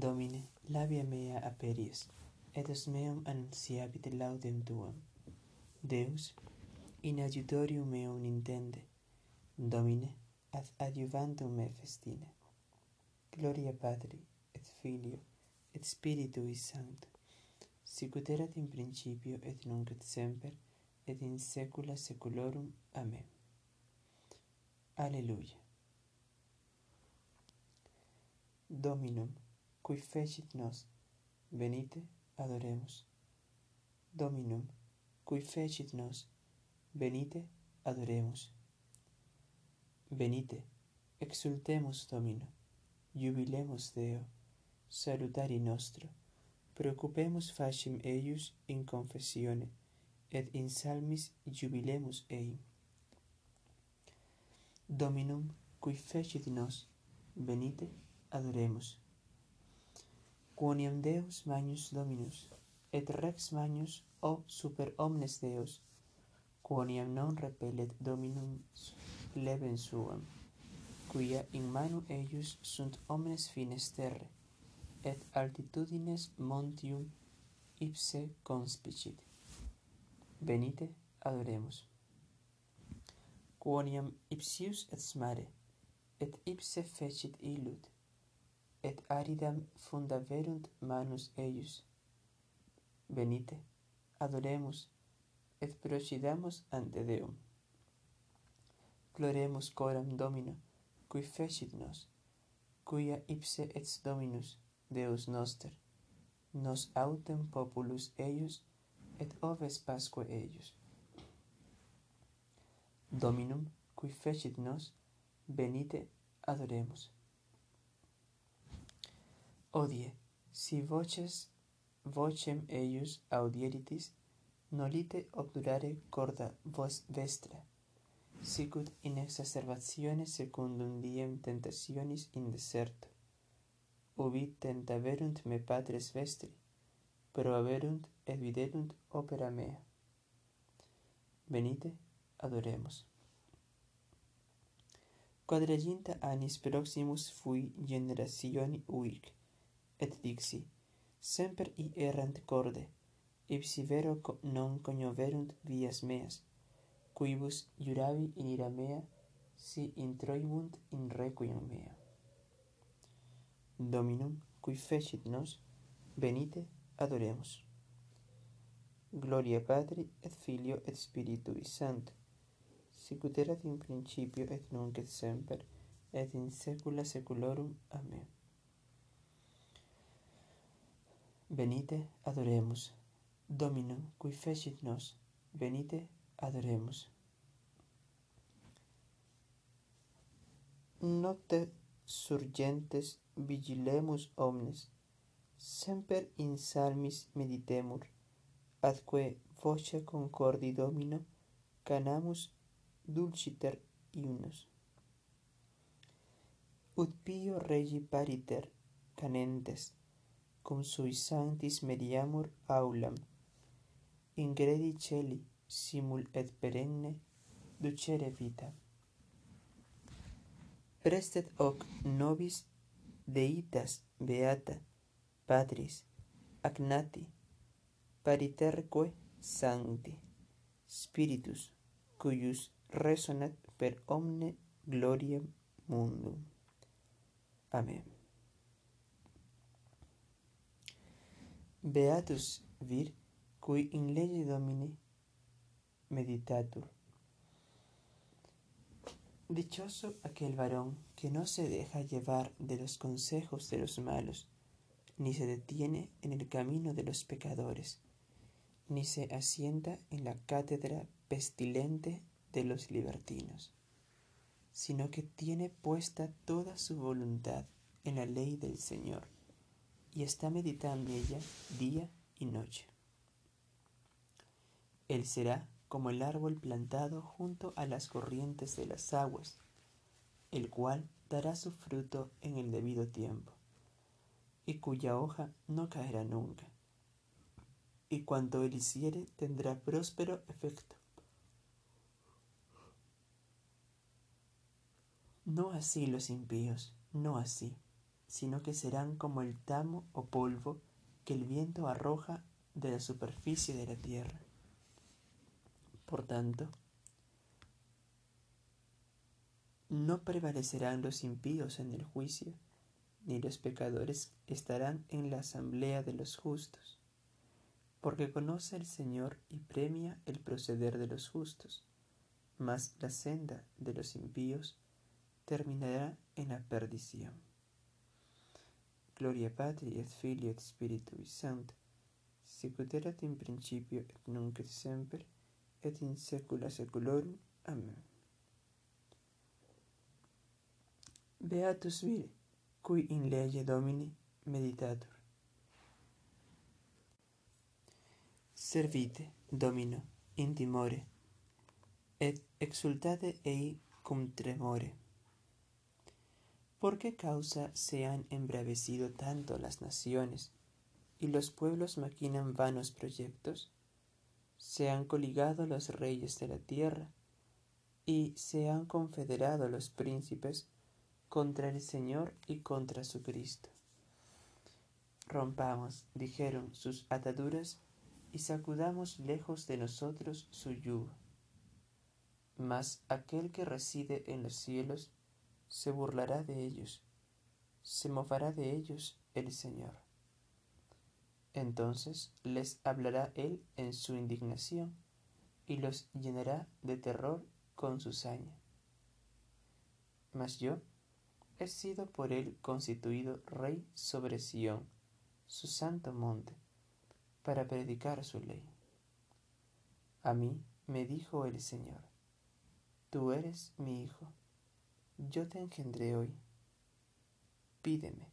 Domine, labia mea aperies, et os meum annunciabit laudem tuam. Deus, in adiutorium meum intende, Domine, ad adjuvantum me festine. Gloria Patri, et Filio, et Spiritui Sancto, sicut erat in principio et nunc et semper, et in saecula saeculorum. Amen. Alleluia. Dominum cui fecit nos, venite, adoremus. Dominum, cui fecit nos, venite, adoremus. Venite, exultemus Domino, jubilemus Deo, salutari nostro, preocupemus facim eius in confessione, et in salmis jubilemus eim. Dominum, cui fecit nos, venite, adoremus quoniam Deus magnus Dominus, et Rex magnus o super omnes Deus, quoniam non repellet Dominus leben suam, quia in manu eius sunt omnes fines terre, et altitudines montium ipse conspicit. Venite, adoremus. Quoniam ipsius et mare, et ipse fecit illud, et aridam funda verunt manus eius. Venite, adoremus, et procidamus ante Deum. Gloremus coram Domino, cui fecit nos, cuia ipse et Dominus, Deus noster, nos autem populus eius, et oves pasque eius. Dominum, cui fecit nos, venite, adoremus. Odie, si voces vocem eius audieritis, nolite obdurare corda vos vestra, sicut in exacerbationes secundum diem tentationis in deserto. Ubi tentaverunt me patres vestri, proaverunt et viderunt opera mea. Venite, adoremos. Quadraginta annis proximus fui generationi uic et dixi, semper i errant corde, ipsi vero co non cognoverunt vias meas, quibus juravi in ira mea, si introibunt in requiem mea. Dominum, cui fecit nos, venite, adoremus. Gloria Patri, et Filio, et Spiritui Sancto, sicut erat in principio, et nunc et semper, et in saecula saeculorum. Amen. Venite, adoremus. Dominum, qui fecit nos, venite, adoremus. Notte surgentes vigilemus omnes, semper in salmis meditemur, atque voce concordi Domino canamus dulciter iunus. Ut pio regi pariter canentes, cum sui sanctis mediamur aulam, ingredi celi simul et perenne ducere vita. Prestet hoc nobis deitas beata, patris, agnati, pariterque sancti, spiritus, cuius resonat per omne gloriam mundum. Amen. Beatus vir cui in lege Domini meditatur. Dichoso aquel varón que no se deja llevar de los consejos de los malos, ni se detiene en el camino de los pecadores, ni se asienta en la cátedra pestilente de los libertinos, sino que tiene puesta toda su voluntad en la ley del Señor y está meditando ella día y noche. Él será como el árbol plantado junto a las corrientes de las aguas, el cual dará su fruto en el debido tiempo, y cuya hoja no caerá nunca, y cuanto él hiciere tendrá próspero efecto. No así los impíos, no así, sino que serán como el tamo o polvo que el viento arroja de la superficie de la tierra. Por tanto, no prevalecerán los impíos en el juicio, ni los pecadores estarán en la asamblea de los justos, porque conoce el Señor y premia el proceder de los justos, mas la senda de los impíos terminará en la perdición. Gloria Patri et Filio et Spiritui Sancto, sicut erat in principio et nunc et semper et in saecula saeculorum. Amen. Beatus viri, cui in lege Domini meditatur. Servite, Domino, in timore, et exultate ei cum tremore. ¿Por qué causa se han embravecido tanto las naciones y los pueblos maquinan vanos proyectos? Se han coligado los reyes de la tierra y se han confederado los príncipes contra el Señor y contra su Cristo. Rompamos, dijeron, sus ataduras y sacudamos lejos de nosotros su yugo. Mas aquel que reside en los cielos se burlará de ellos, se mofará de ellos el Señor. Entonces les hablará Él en su indignación y los llenará de terror con su saña. Mas yo he sido por él constituido rey sobre Sión, su santo monte, para predicar su ley. A mí me dijo el Señor, tú eres mi hijo, yo te engendré hoy. Pídeme,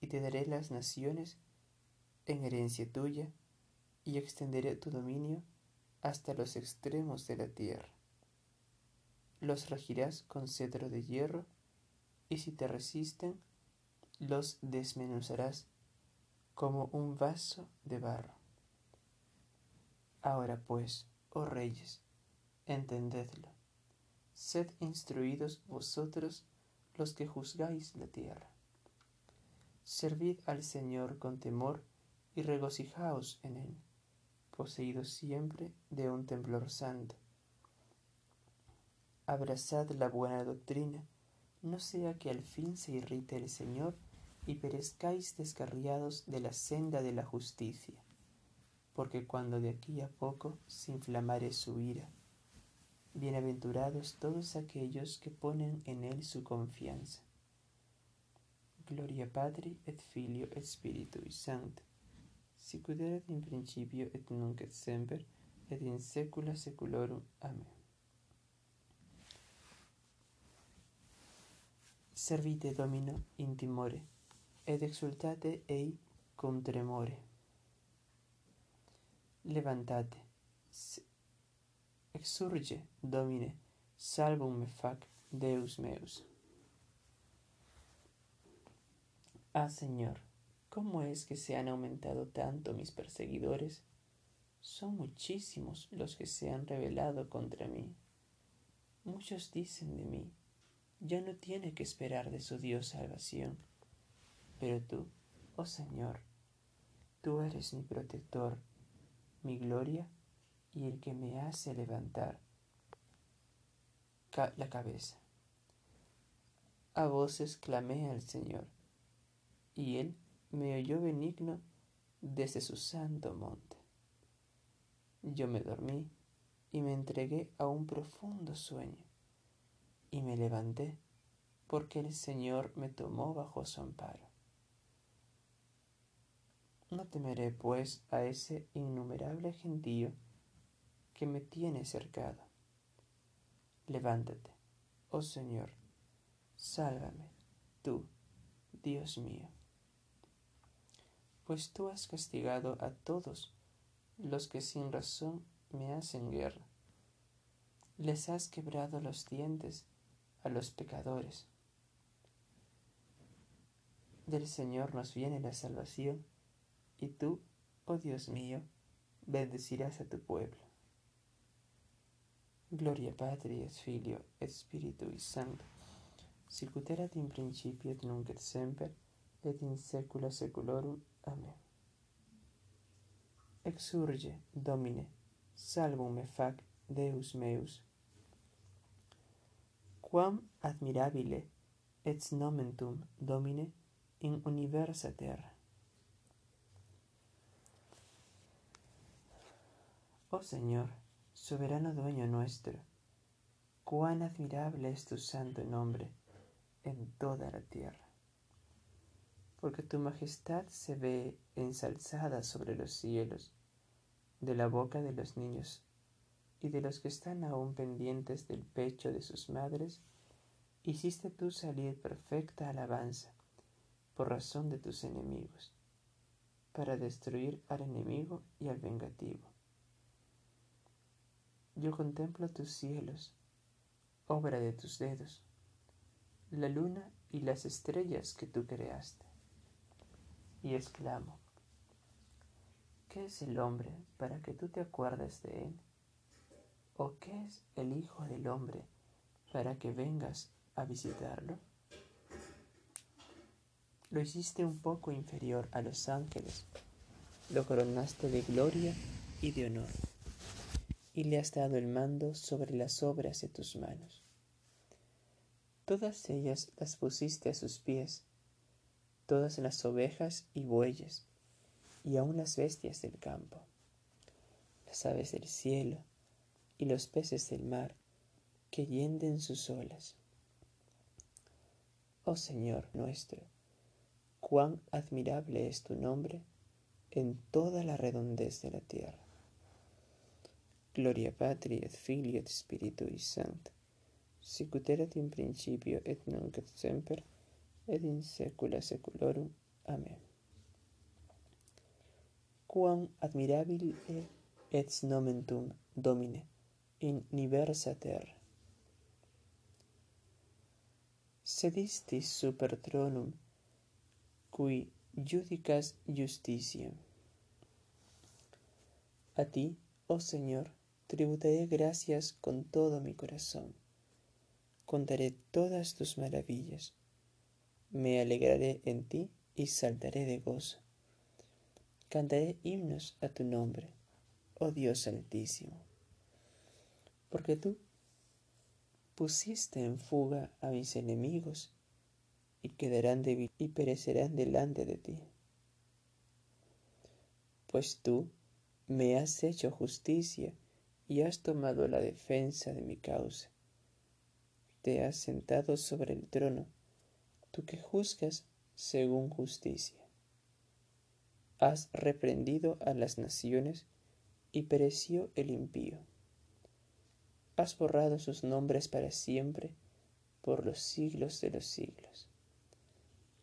y te daré las naciones en herencia tuya, y extenderé tu dominio hasta los extremos de la tierra. Los regirás con cetro de hierro, y si te resisten, los desmenuzarás como un vaso de barro. Ahora pues, oh reyes, entendedlo, sed instruidos vosotros los que juzgáis la tierra. Servid al Señor con temor y regocijaos en él, poseídos siempre de un temblor santo. Abrazad la buena doctrina, no sea que al fin se irrite el Señor y perezcáis descarriados de la senda de la justicia, porque cuando de aquí a poco se inflamare su ira, bienaventurados todos aquellos que ponen en él su confianza. Gloria Patri et Filio et Spiritui Sancto, sicut in principio et nunc et semper et in saecula saeculorum. Amen. Servite Domino in timore, ed exultate ei cum tremore. Levantate, exurge, Domine, salvum me fac, Deus meus. Ah, Señor, ¿cómo es que se han aumentado tanto mis perseguidores? Son muchísimos los que se han rebelado contra mí. Muchos dicen de mí, ya no tiene que esperar de su Dios salvación. Pero tú, oh Señor, tú eres mi protector, mi gloria y el que me hace levantar la cabeza. A voces clamé al Señor, y Él me oyó benigno desde su santo monte. Yo me dormí y me entregué a un profundo sueño y me levanté, porque el Señor me tomó bajo su amparo. No temeré, pues, a ese innumerable gentío que me tiene cercado. Levántate, oh Señor, sálvame, tú, Dios mío. Pues tú has castigado a todos los que sin razón me hacen guerra. Les has quebrado los dientes a los pecadores. Del Señor nos viene la salvación, y tú, oh Dios mío, bendecirás a tu pueblo. Gloria Patri et Filio et Spiritui Sancto. sicut erat in principio et nunc et semper et in saecula saeculorum. Amen. Exurge, Domine, salvum me fac Deus meus. Quam admirabile et nomen tum, Domine, in universa terra. O Señor, soberano dueño nuestro, cuán admirable es tu santo nombre en toda la tierra. Porque tu majestad se ve ensalzada sobre los cielos, de la boca de los niños y de los que están aún pendientes del pecho de sus madres, hiciste tú salir perfecta alabanza por razón de tus enemigos, para destruir al enemigo y al vengativo. Yo contemplo tus cielos, obra de tus dedos, la luna y las estrellas que tú creaste. Y exclamo, ¿qué es el hombre para que tú te acuerdes de él? ¿O qué es el Hijo del Hombre para que vengas a visitarlo? Lo hiciste un poco inferior a los ángeles, lo coronaste de gloria y de honor y le has dado el mando sobre las obras de tus manos. Todas ellas las pusiste a sus pies, todas las ovejas y bueyes, y aun las bestias del campo, las aves del cielo y los peces del mar que yenden sus olas. Oh Señor nuestro, cuán admirable es tu nombre en toda la redondez de la tierra. Gloria Patri et Filii et Spiritui Sancti, Sicut erat in principio et nunc et semper et in saecula saeculorum. Amen. Quam admirabile et nomen tuum, Domine, in universa terra. Sedistis super tronum, cui judicas justitiam. A ti, oh Señor, tributaré gracias con todo mi corazón. Contaré todas tus maravillas. Me alegraré en ti y saltaré de gozo. Cantaré himnos a tu nombre, oh Dios altísimo. Porque tú pusiste en fuga a mis enemigos y quedarán débiles y perecerán delante de ti. Pues tú me has hecho justicia y has tomado la defensa de mi causa. Te has sentado sobre el trono, tú que juzgas según justicia. Has reprendido a las naciones y pereció el impío. Has borrado sus nombres para siempre por los siglos de los siglos.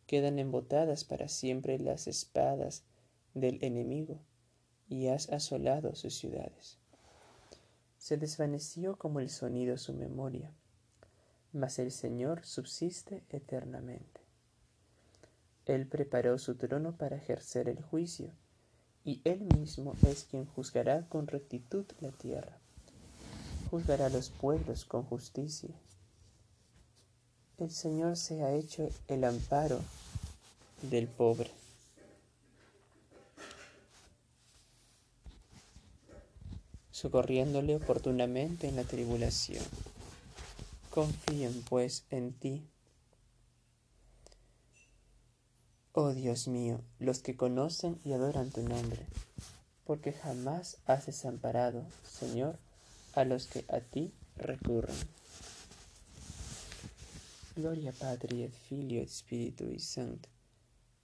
Quedan embotadas para siempre las espadas del enemigo y has asolado sus ciudades se desvaneció como el sonido su memoria, mas el Señor subsiste eternamente. Él preparó su trono para ejercer el juicio, y Él mismo es quien juzgará con rectitud la tierra, juzgará los pueblos con justicia. El Señor se ha hecho el amparo del pobre. Socorriéndole oportunamente en la tribulación. Confíen pues en ti. Oh Dios mío, los que conocen y adoran tu nombre, porque jamás has desamparado, Señor, a los que a ti recurren. Gloria Patri et Filio et Spiritui Sancto,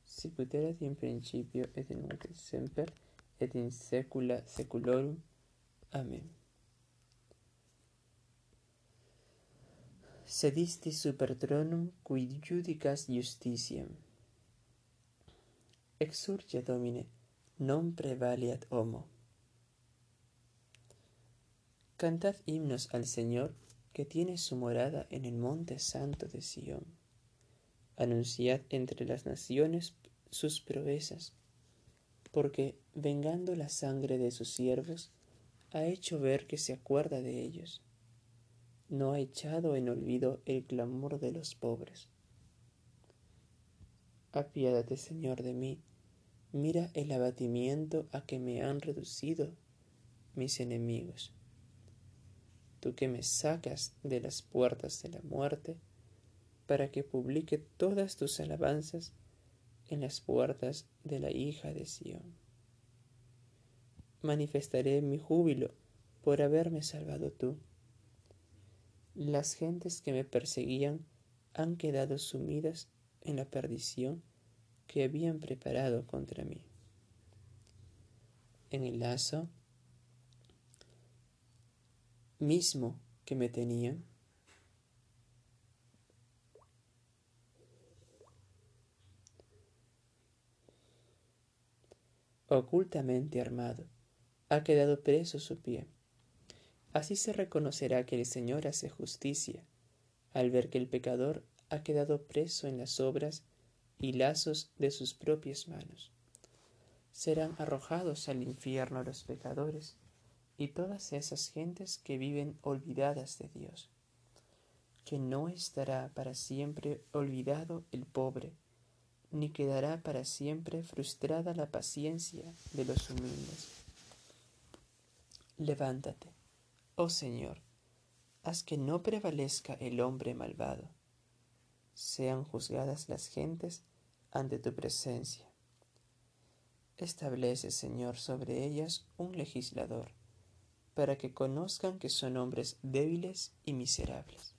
sicut erat in principio et nunc semper et in saecula saeculorum. Amén. Sedisti super tronum qui judicas justitiam. Exurge Domine, non prevaliat homo. Cantad himnos al Señor que tiene su morada en el monte santo de Sión. Anunciad entre las naciones sus proezas, porque vengando la sangre de sus siervos, ha hecho ver que se acuerda de ellos. No ha echado en olvido el clamor de los pobres. Apiádate, Señor, de mí. Mira el abatimiento a que me han reducido mis enemigos. Tú que me sacas de las puertas de la muerte, para que publique todas tus alabanzas en las puertas de la hija de Sión. Manifestaré mi júbilo por haberme salvado tú. Las gentes que me perseguían han quedado sumidas en la perdición que habían preparado contra mí. En el lazo mismo que me tenían, ocultamente armado, ha quedado preso su pie. Así se reconocerá que el Señor hace justicia, al ver que el pecador ha quedado preso en las obras y lazos de sus propias manos. Serán arrojados al infierno los pecadores y todas esas gentes que viven olvidadas de Dios, que no estará para siempre olvidado el pobre, ni quedará para siempre frustrada la paciencia de los humildes. Levántate, oh Señor, haz que no prevalezca el hombre malvado. Sean juzgadas las gentes ante tu presencia. Establece, Señor, sobre ellas un legislador, para que conozcan que son hombres débiles y miserables.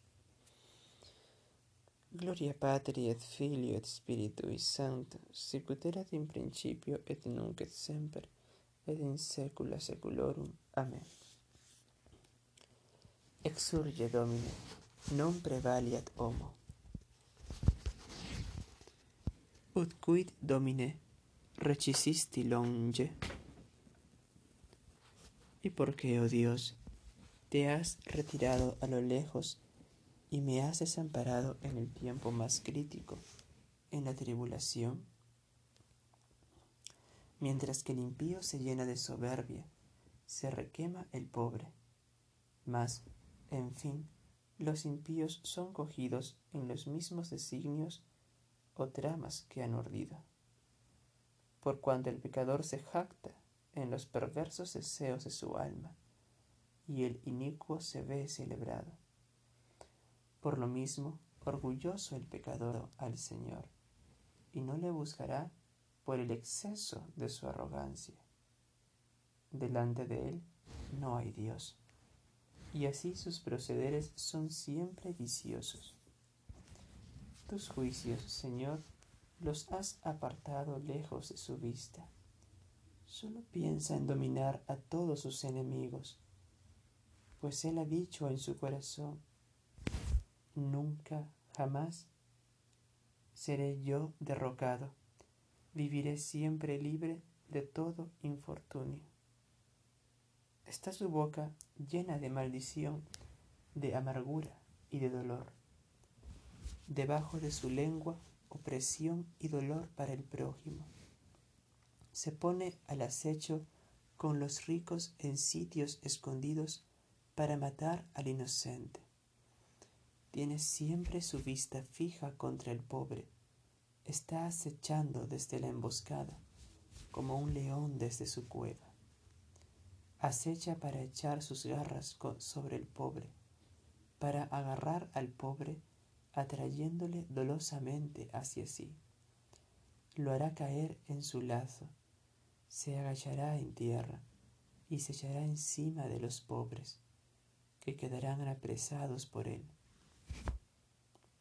Gloria Patri et Filio et Spiritui Sancto, sicut erat in principio et nunc et semper, et in saecula saeculorum. Amen. Exurge Domine, non prevaliat homo. Ut quid Domine, recisisti longe? ¿Y por qué, oh Dios, te has retirado a lo lejos y me has desamparado en el tiempo más crítico, en la tribulación. Mientras que el impío se llena de soberbia, se requema el pobre. Mas, en fin, los impíos son cogidos en los mismos designios o tramas que han urdido. Por cuanto el pecador se jacta en los perversos deseos de su alma, y el inicuo se ve celebrado. Por lo mismo, orgulloso el pecador al Señor, y no le buscará por el exceso de su arrogancia. Delante de él no hay Dios, y así sus procederes son siempre viciosos. Tus juicios, Señor, los has apartado lejos de su vista. Solo piensa en dominar a todos sus enemigos, pues él ha dicho en su corazón, nunca, jamás seré yo derrocado. Viviré siempre libre de todo infortunio. Está su boca llena de maldición, de amargura y de dolor. Debajo de su lengua, opresión y dolor para el prójimo. Se pone al acecho con los ricos en sitios escondidos para matar al inocente tiene siempre su vista fija contra el pobre. Está acechando desde la emboscada, como un león desde su cueva. Acecha para echar sus garras sobre el pobre, para agarrar al pobre, atrayéndole dolosamente hacia sí. Lo hará caer en su lazo, se agachará en tierra y se echará encima de los pobres, que quedarán apresados por él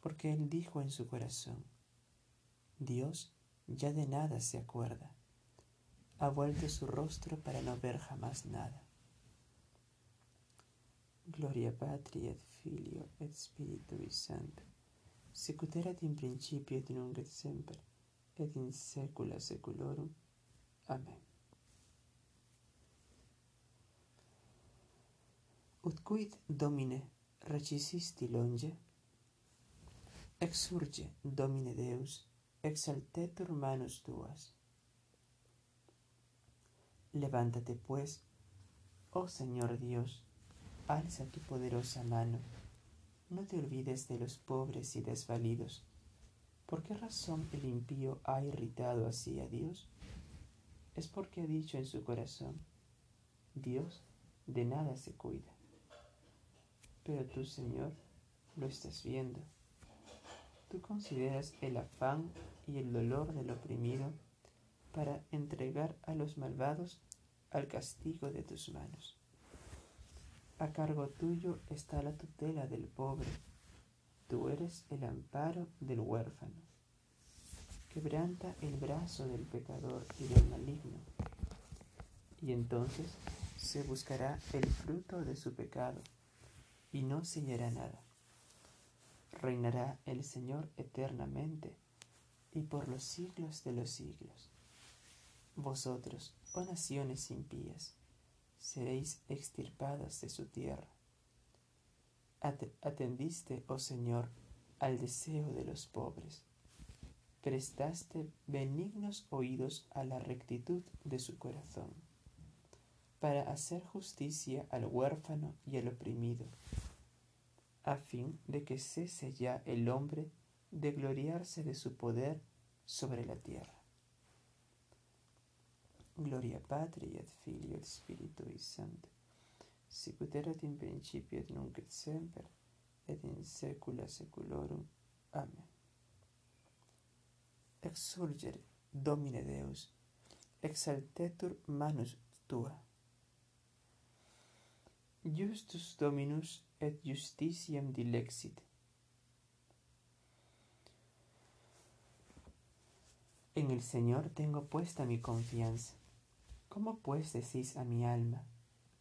porque él dijo en su corazón, Dios ya de nada se acuerda, ha vuelto su rostro para no ver jamás nada. Gloria Patri et Filio et Spiritui Sancto, sicut erat in principio et nunc et semper, et in saecula saeculorum. Amen. Ut quid, Domine, recisisti longe? Exurge, Domine Deus, exaltetur manus tuas. Levántate pues, oh Señor Dios, alza tu poderosa mano, no te olvides de los pobres y desvalidos, ¿Por qué razón el impío ha irritado así a Dios? Es porque ha dicho en su corazón, Dios de nada se cuida. Pero tú, Señor, lo estás viendo. Tú consideras el afán y el dolor del oprimido para entregar a los malvados al castigo de tus manos. A cargo tuyo está la tutela del pobre. Tú eres el amparo del huérfano. Quebranta el brazo del pecador y del maligno. Y entonces se buscará el fruto de su pecado y no se hallará nada. Reinará el Señor eternamente y por los siglos de los siglos. Vosotros, oh naciones impías, seréis extirpadas de su tierra. Atendiste, oh Señor, al deseo de los pobres. Prestaste benignos oídos a la rectitud de su corazón, para hacer justicia al huérfano y al oprimido, a fin de que cese ya el hombre de gloriarse de su poder sobre la tierra. Gloria Patri et Filio et Spiritui Sancti. Sicut erat in principio et nunc et semper et in saecula saeculorum. Amen. Exsurgere, Domine Deus, exaltetur manus tua. Justus Dominus et justitiam dilexit. En el Señor tengo puesta mi confianza. ¿Cómo pues decís a mi alma,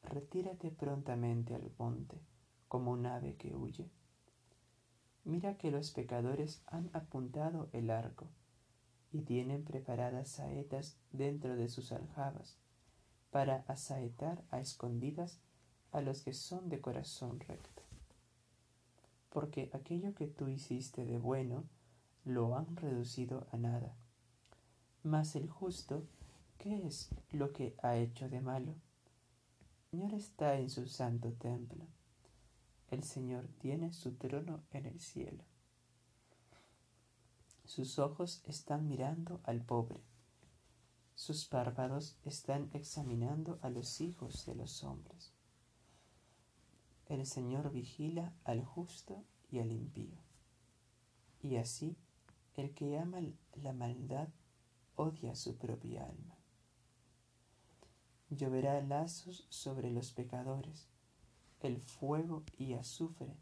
retírate prontamente al monte, como un ave que huye? Mira que los pecadores han apuntado el arco y tienen preparadas saetas dentro de sus aljabas para asaetar a escondidas a los que son de corazón recto. Porque aquello que tú hiciste de bueno lo han reducido a nada. Mas el justo ¿Qué es lo que ha hecho de malo? El Señor está en su santo templo. El Señor tiene su trono en el cielo. Sus ojos están mirando al pobre. Sus párpados están examinando a los hijos de los hombres. El Señor vigila al justo y al impío. Y así, el que ama la maldad odia su propia alma. Lloverá lazos sobre los pecadores, el fuego y azufre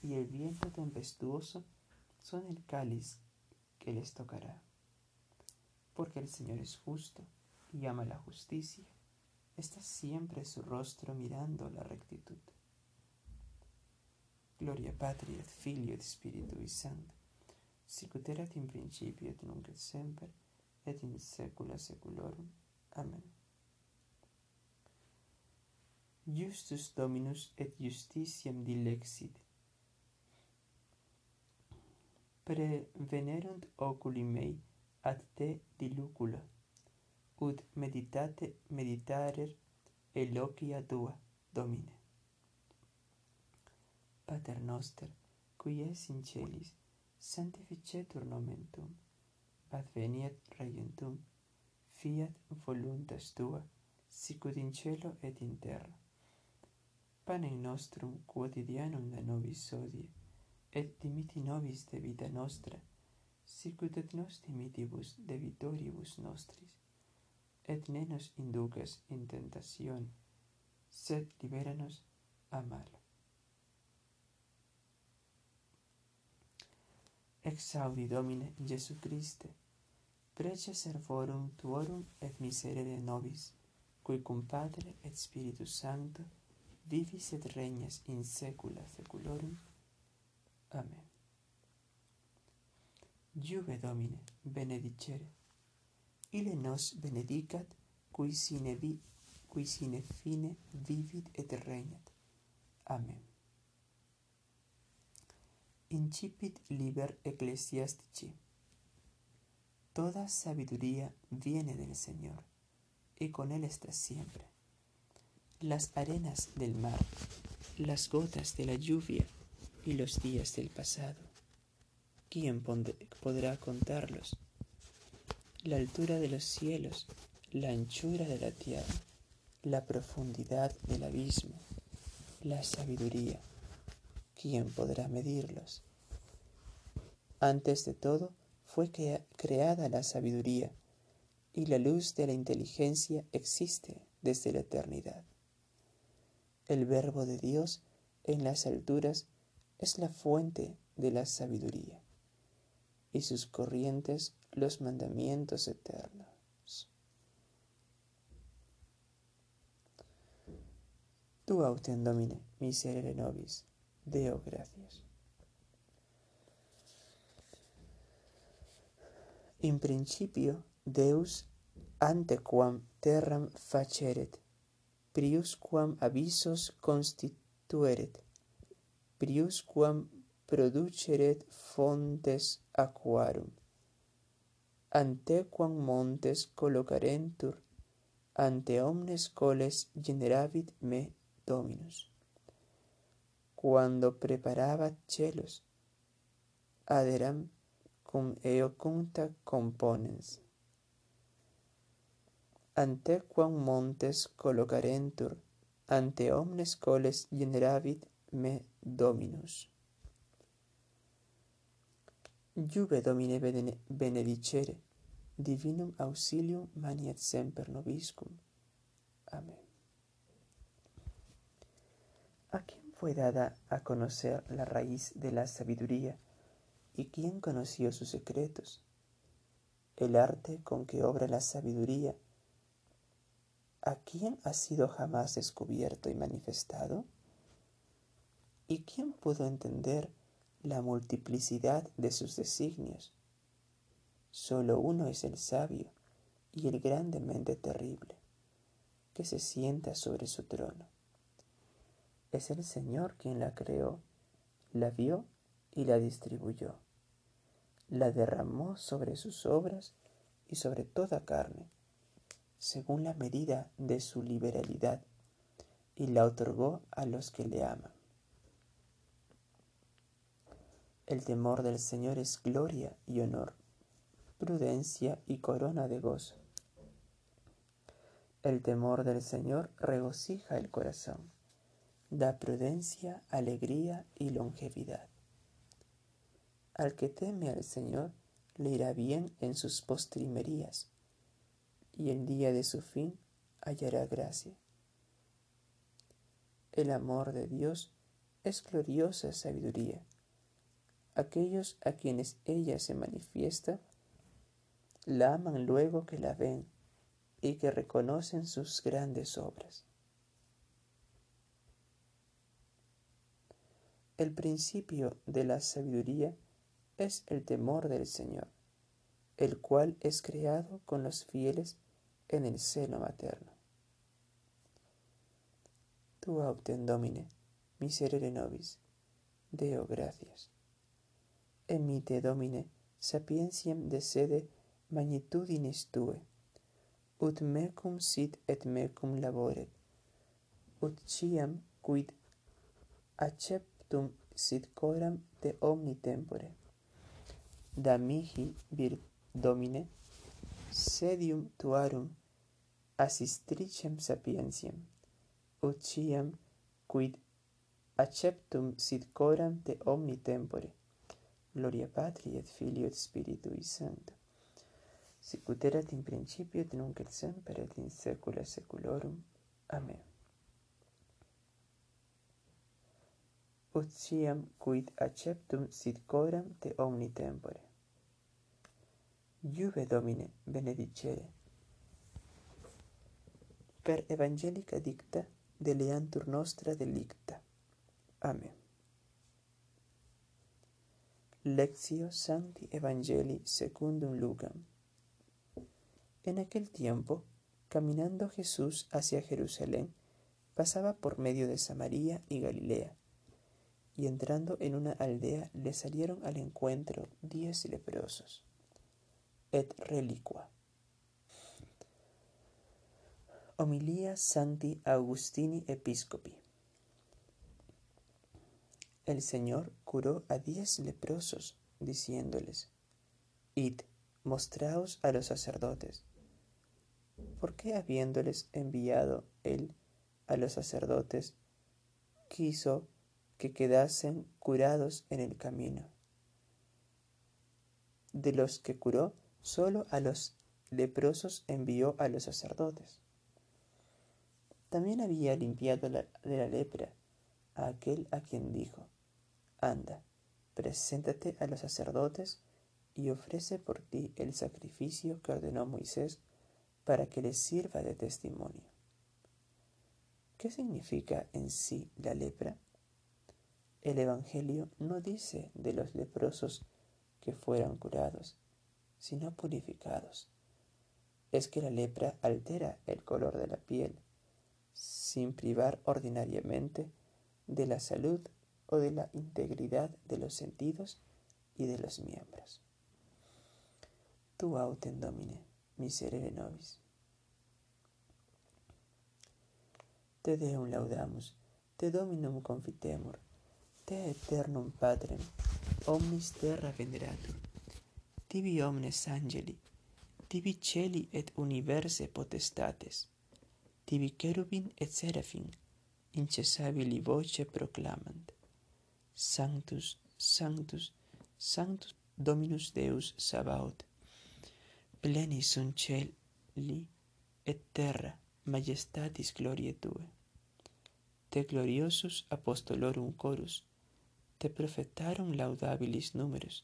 y el viento tempestuoso son el cáliz que les tocará. Porque el Señor es justo y ama la justicia, está siempre su rostro mirando la rectitud. Gloria Patri et Filio et Spiritui Sancto, sicut in principio et nunc et semper et in saecula saeculorum. Amen. justus dominus et justitiam dilexit. Prevenerant oculi mei ad te dilucula, ut meditate meditarer eloquia tua, Domine. Pater noster, qui es in celis, sanctificetur nomen tuum, adveniet regnum tuum, fiat voluntas tua, sicut in cielo et in terra pane nostrum quotidianum da nobis odie, et dimiti nobis de vita nostra, sicut et nos dimitibus debitoribus nostris, et ne nos inducas in tentacion, sed liberanos a malo. Exaudi Domine Jesu Christe, prece servorum tuorum et miserere nobis, cui cum Padre et Spiritus Sancto, vivis et regnas in saecula saeculorum. Amen. Juve Domine, benedicere. Ile nos benedicat, qui sine, vi, qui sine fine vivit et regnat. Amen. Incipit liber ecclesiastici. Toda sabiduría viene del Señor, y con Él está siempre las arenas del mar, las gotas de la lluvia y los días del pasado. ¿quién podrá contarlos? La altura de los cielos, la anchura de la tierra, la profundidad del abismo, la sabiduría, ¿quién podrá medirlos? Antes de todo fue creada la sabiduría, y la luz de la inteligencia existe desde la eternidad. El verbo de Dios en las alturas es la fuente de la sabiduría y sus corrientes los mandamientos eternos. Tu autem domine, miserere nobis, Deo gracias. In principio Deus ante quam terram faceret, prius quam avisos constitueret, prius quam produceret fontes aquarum, ante quam montes collocarentur, ante omnes coles generavit me dominus. Cuando preparabat celos, aderam cum eocunta componens. Antequam montes collocarentur, ante omnes coles generavit me Dominus. Juve Domine benedicere, divinum auxilium maniat semper nobiscum. Amén. ¿A quién fue dada a conocer la raíz de la sabiduría y quién conoció sus secretos? El arte con que obra la sabiduría, ¿a quién ha sido jamás descubierto y manifestado? ¿Y quién pudo entender la multiplicidad de sus designios. Solo uno es el sabio y el grandemente terrible, que se sienta sobre su trono. Es el Señor quien la creó, la vio y la distribuyó. La derramó sobre sus obras y sobre toda carne, según la medida de su liberalidad, y la otorgó a los que le aman. El temor del Señor es gloria y honor, prudencia y corona de gozo. El temor del Señor regocija el corazón, da prudencia, alegría y longevidad. Al que teme al Señor le irá bien en sus postrimerías, y el día de su fin hallará gracia. El amor de Dios es gloriosa sabiduría Aquellos a quienes ella se manifiesta la aman luego que la ven y que reconocen sus grandes obras. El principio de la sabiduría es el temor del Señor, el cual es creado con los fieles en el seno materno. Tu autem Domine, miserere nobis, Deo gracias. Emite Domine, sapientiam de sede magnitudinis tue, ut mecum sit et mecum laboret, ut ciam quid acceptum sit coram te omni tempore. Damihi vir Domine, sedium tuarum assistricem sapientiam, ut ciam quid acceptum sit coram te omni tempore. Gloria Patri et Filio et Spiritui Sancto. Sicut erat in principio et nunc et semper et in saecula saeculorum. Amen. Ut quid acceptum sit coram te omni tempore. Iube Domine benedicere Per evangelica dicta deleantur nostra delicta. Amen. Lectio Sancti Evangelii secundum Lucam. En aquel tiempo, caminando Jesús hacia Jerusalén, pasaba por medio de Samaria y Galilea, y entrando en una aldea le salieron al encuentro diez leprosos. Et reliqua. Homilia Sancti Augustini Episcopi. El Señor curó a diez leprosos diciéndoles, Id, mostraos a los sacerdotes. ¿Por qué habiéndoles enviado él a los sacerdotes, quiso que quedasen curados en el camino? De los que curó, solo a los leprosos envió a los sacerdotes. También había limpiado de la lepra a aquel a quien dijo, Anda, preséntate a los sacerdotes y ofrece por ti el sacrificio que ordenó Moisés para que les sirva de testimonio. ¿Qué significa en sí la lepra? El Evangelio no dice de los leprosos que fueran curados, sino purificados. Es que la lepra altera el color de la piel, sin privar ordinariamente de la salud o de la integridad de los sentidos y de los miembros. Tu autem domine, miserere nobis. Te Deum laudamus, te Dominum confitemur, te eternum Patrem, omnis terra veneratur, tibi omnes angeli, tibi celi et universe potestates, tibi cherubin et seraphim, incessabili voce proclamant Sanctus, Sanctus, Sanctus Dominus Deus Sabaoth pleni sunt celi et terra majestatis gloriae Tue. Te gloriosus apostolorum chorus te profetarum laudabilis numerus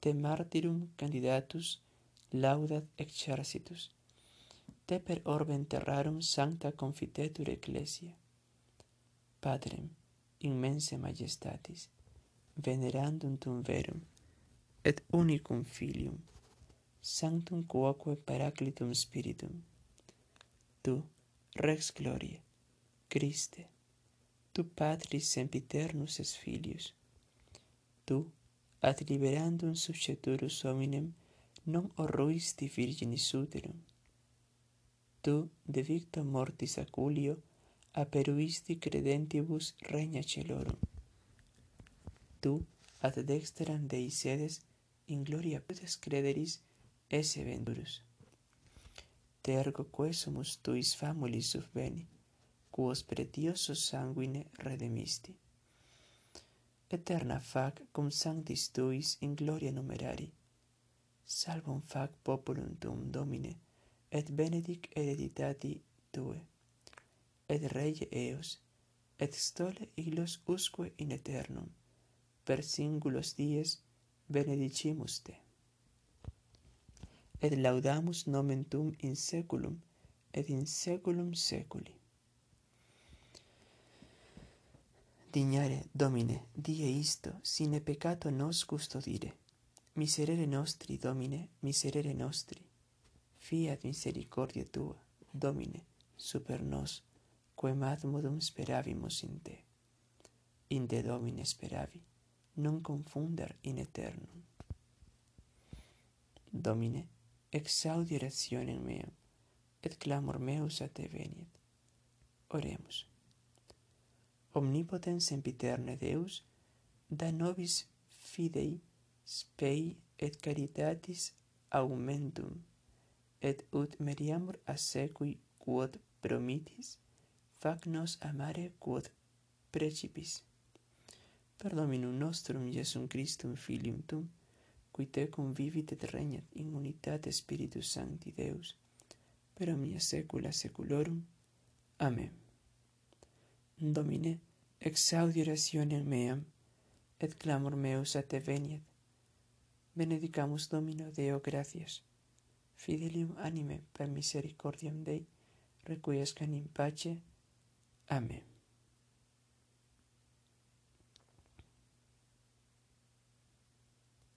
te martyrum candidatus laudat exercitus te per orbem terrarum sancta confitetur ecclesia. Patrem, immense majestatis, venerandum tum verum, et unicum filium, sanctum quoque paraclitum spiritum, tu, Rex Glorie, Christe, tu Patris sempiternus es filius, tu, ad liberandum susceturus hominem, non orruisti virginis uterum, tu de victo mortis aculio aperuisti credentibus regna celorum. Tu ad dexteram dei sedes in gloria putes crederis esse venturus. te ergo quesumus tuis famulis subveni, quos pretiosus sanguine redemisti. Eterna fac cum sanctis tuis in gloria numerari. Salvum fac populum tuum domine et benedic hereditati tue, et rege eos, et stole illos usque in aeternum, per singulos dies benedicimus te. Et laudamus nomen tuum in seculum, et in seculum seculi. Dignare, Domine, die isto, sine peccato nos custodire. Miserere nostri, Domine, miserere nostri fiat misericordia tua, Domine, super nos, quem ad modum speravimus in te. In te, Domine, speravi, non confunder in eternum. Domine, exaudi rationem meam, et clamor meus a te veniet. Oremus. Omnipotens sempiterne Deus, da nobis fidei spei et caritatis aumentum et ut meriamur assequi quod promitis, fac nos amare quod precipis. Perdominum nostrum Iesum Christum Filium Tum, qui te convivit et regnat in unitate Spiritus Sancti Deus, per omnia saecula saeculorum. Amen. Domine, exaudi orationem meam, et clamor meus a te veniet. Benedicamus Domino Deo gratias. Fidelium anime per misericordiam Dei, requiescan in pace. Amen.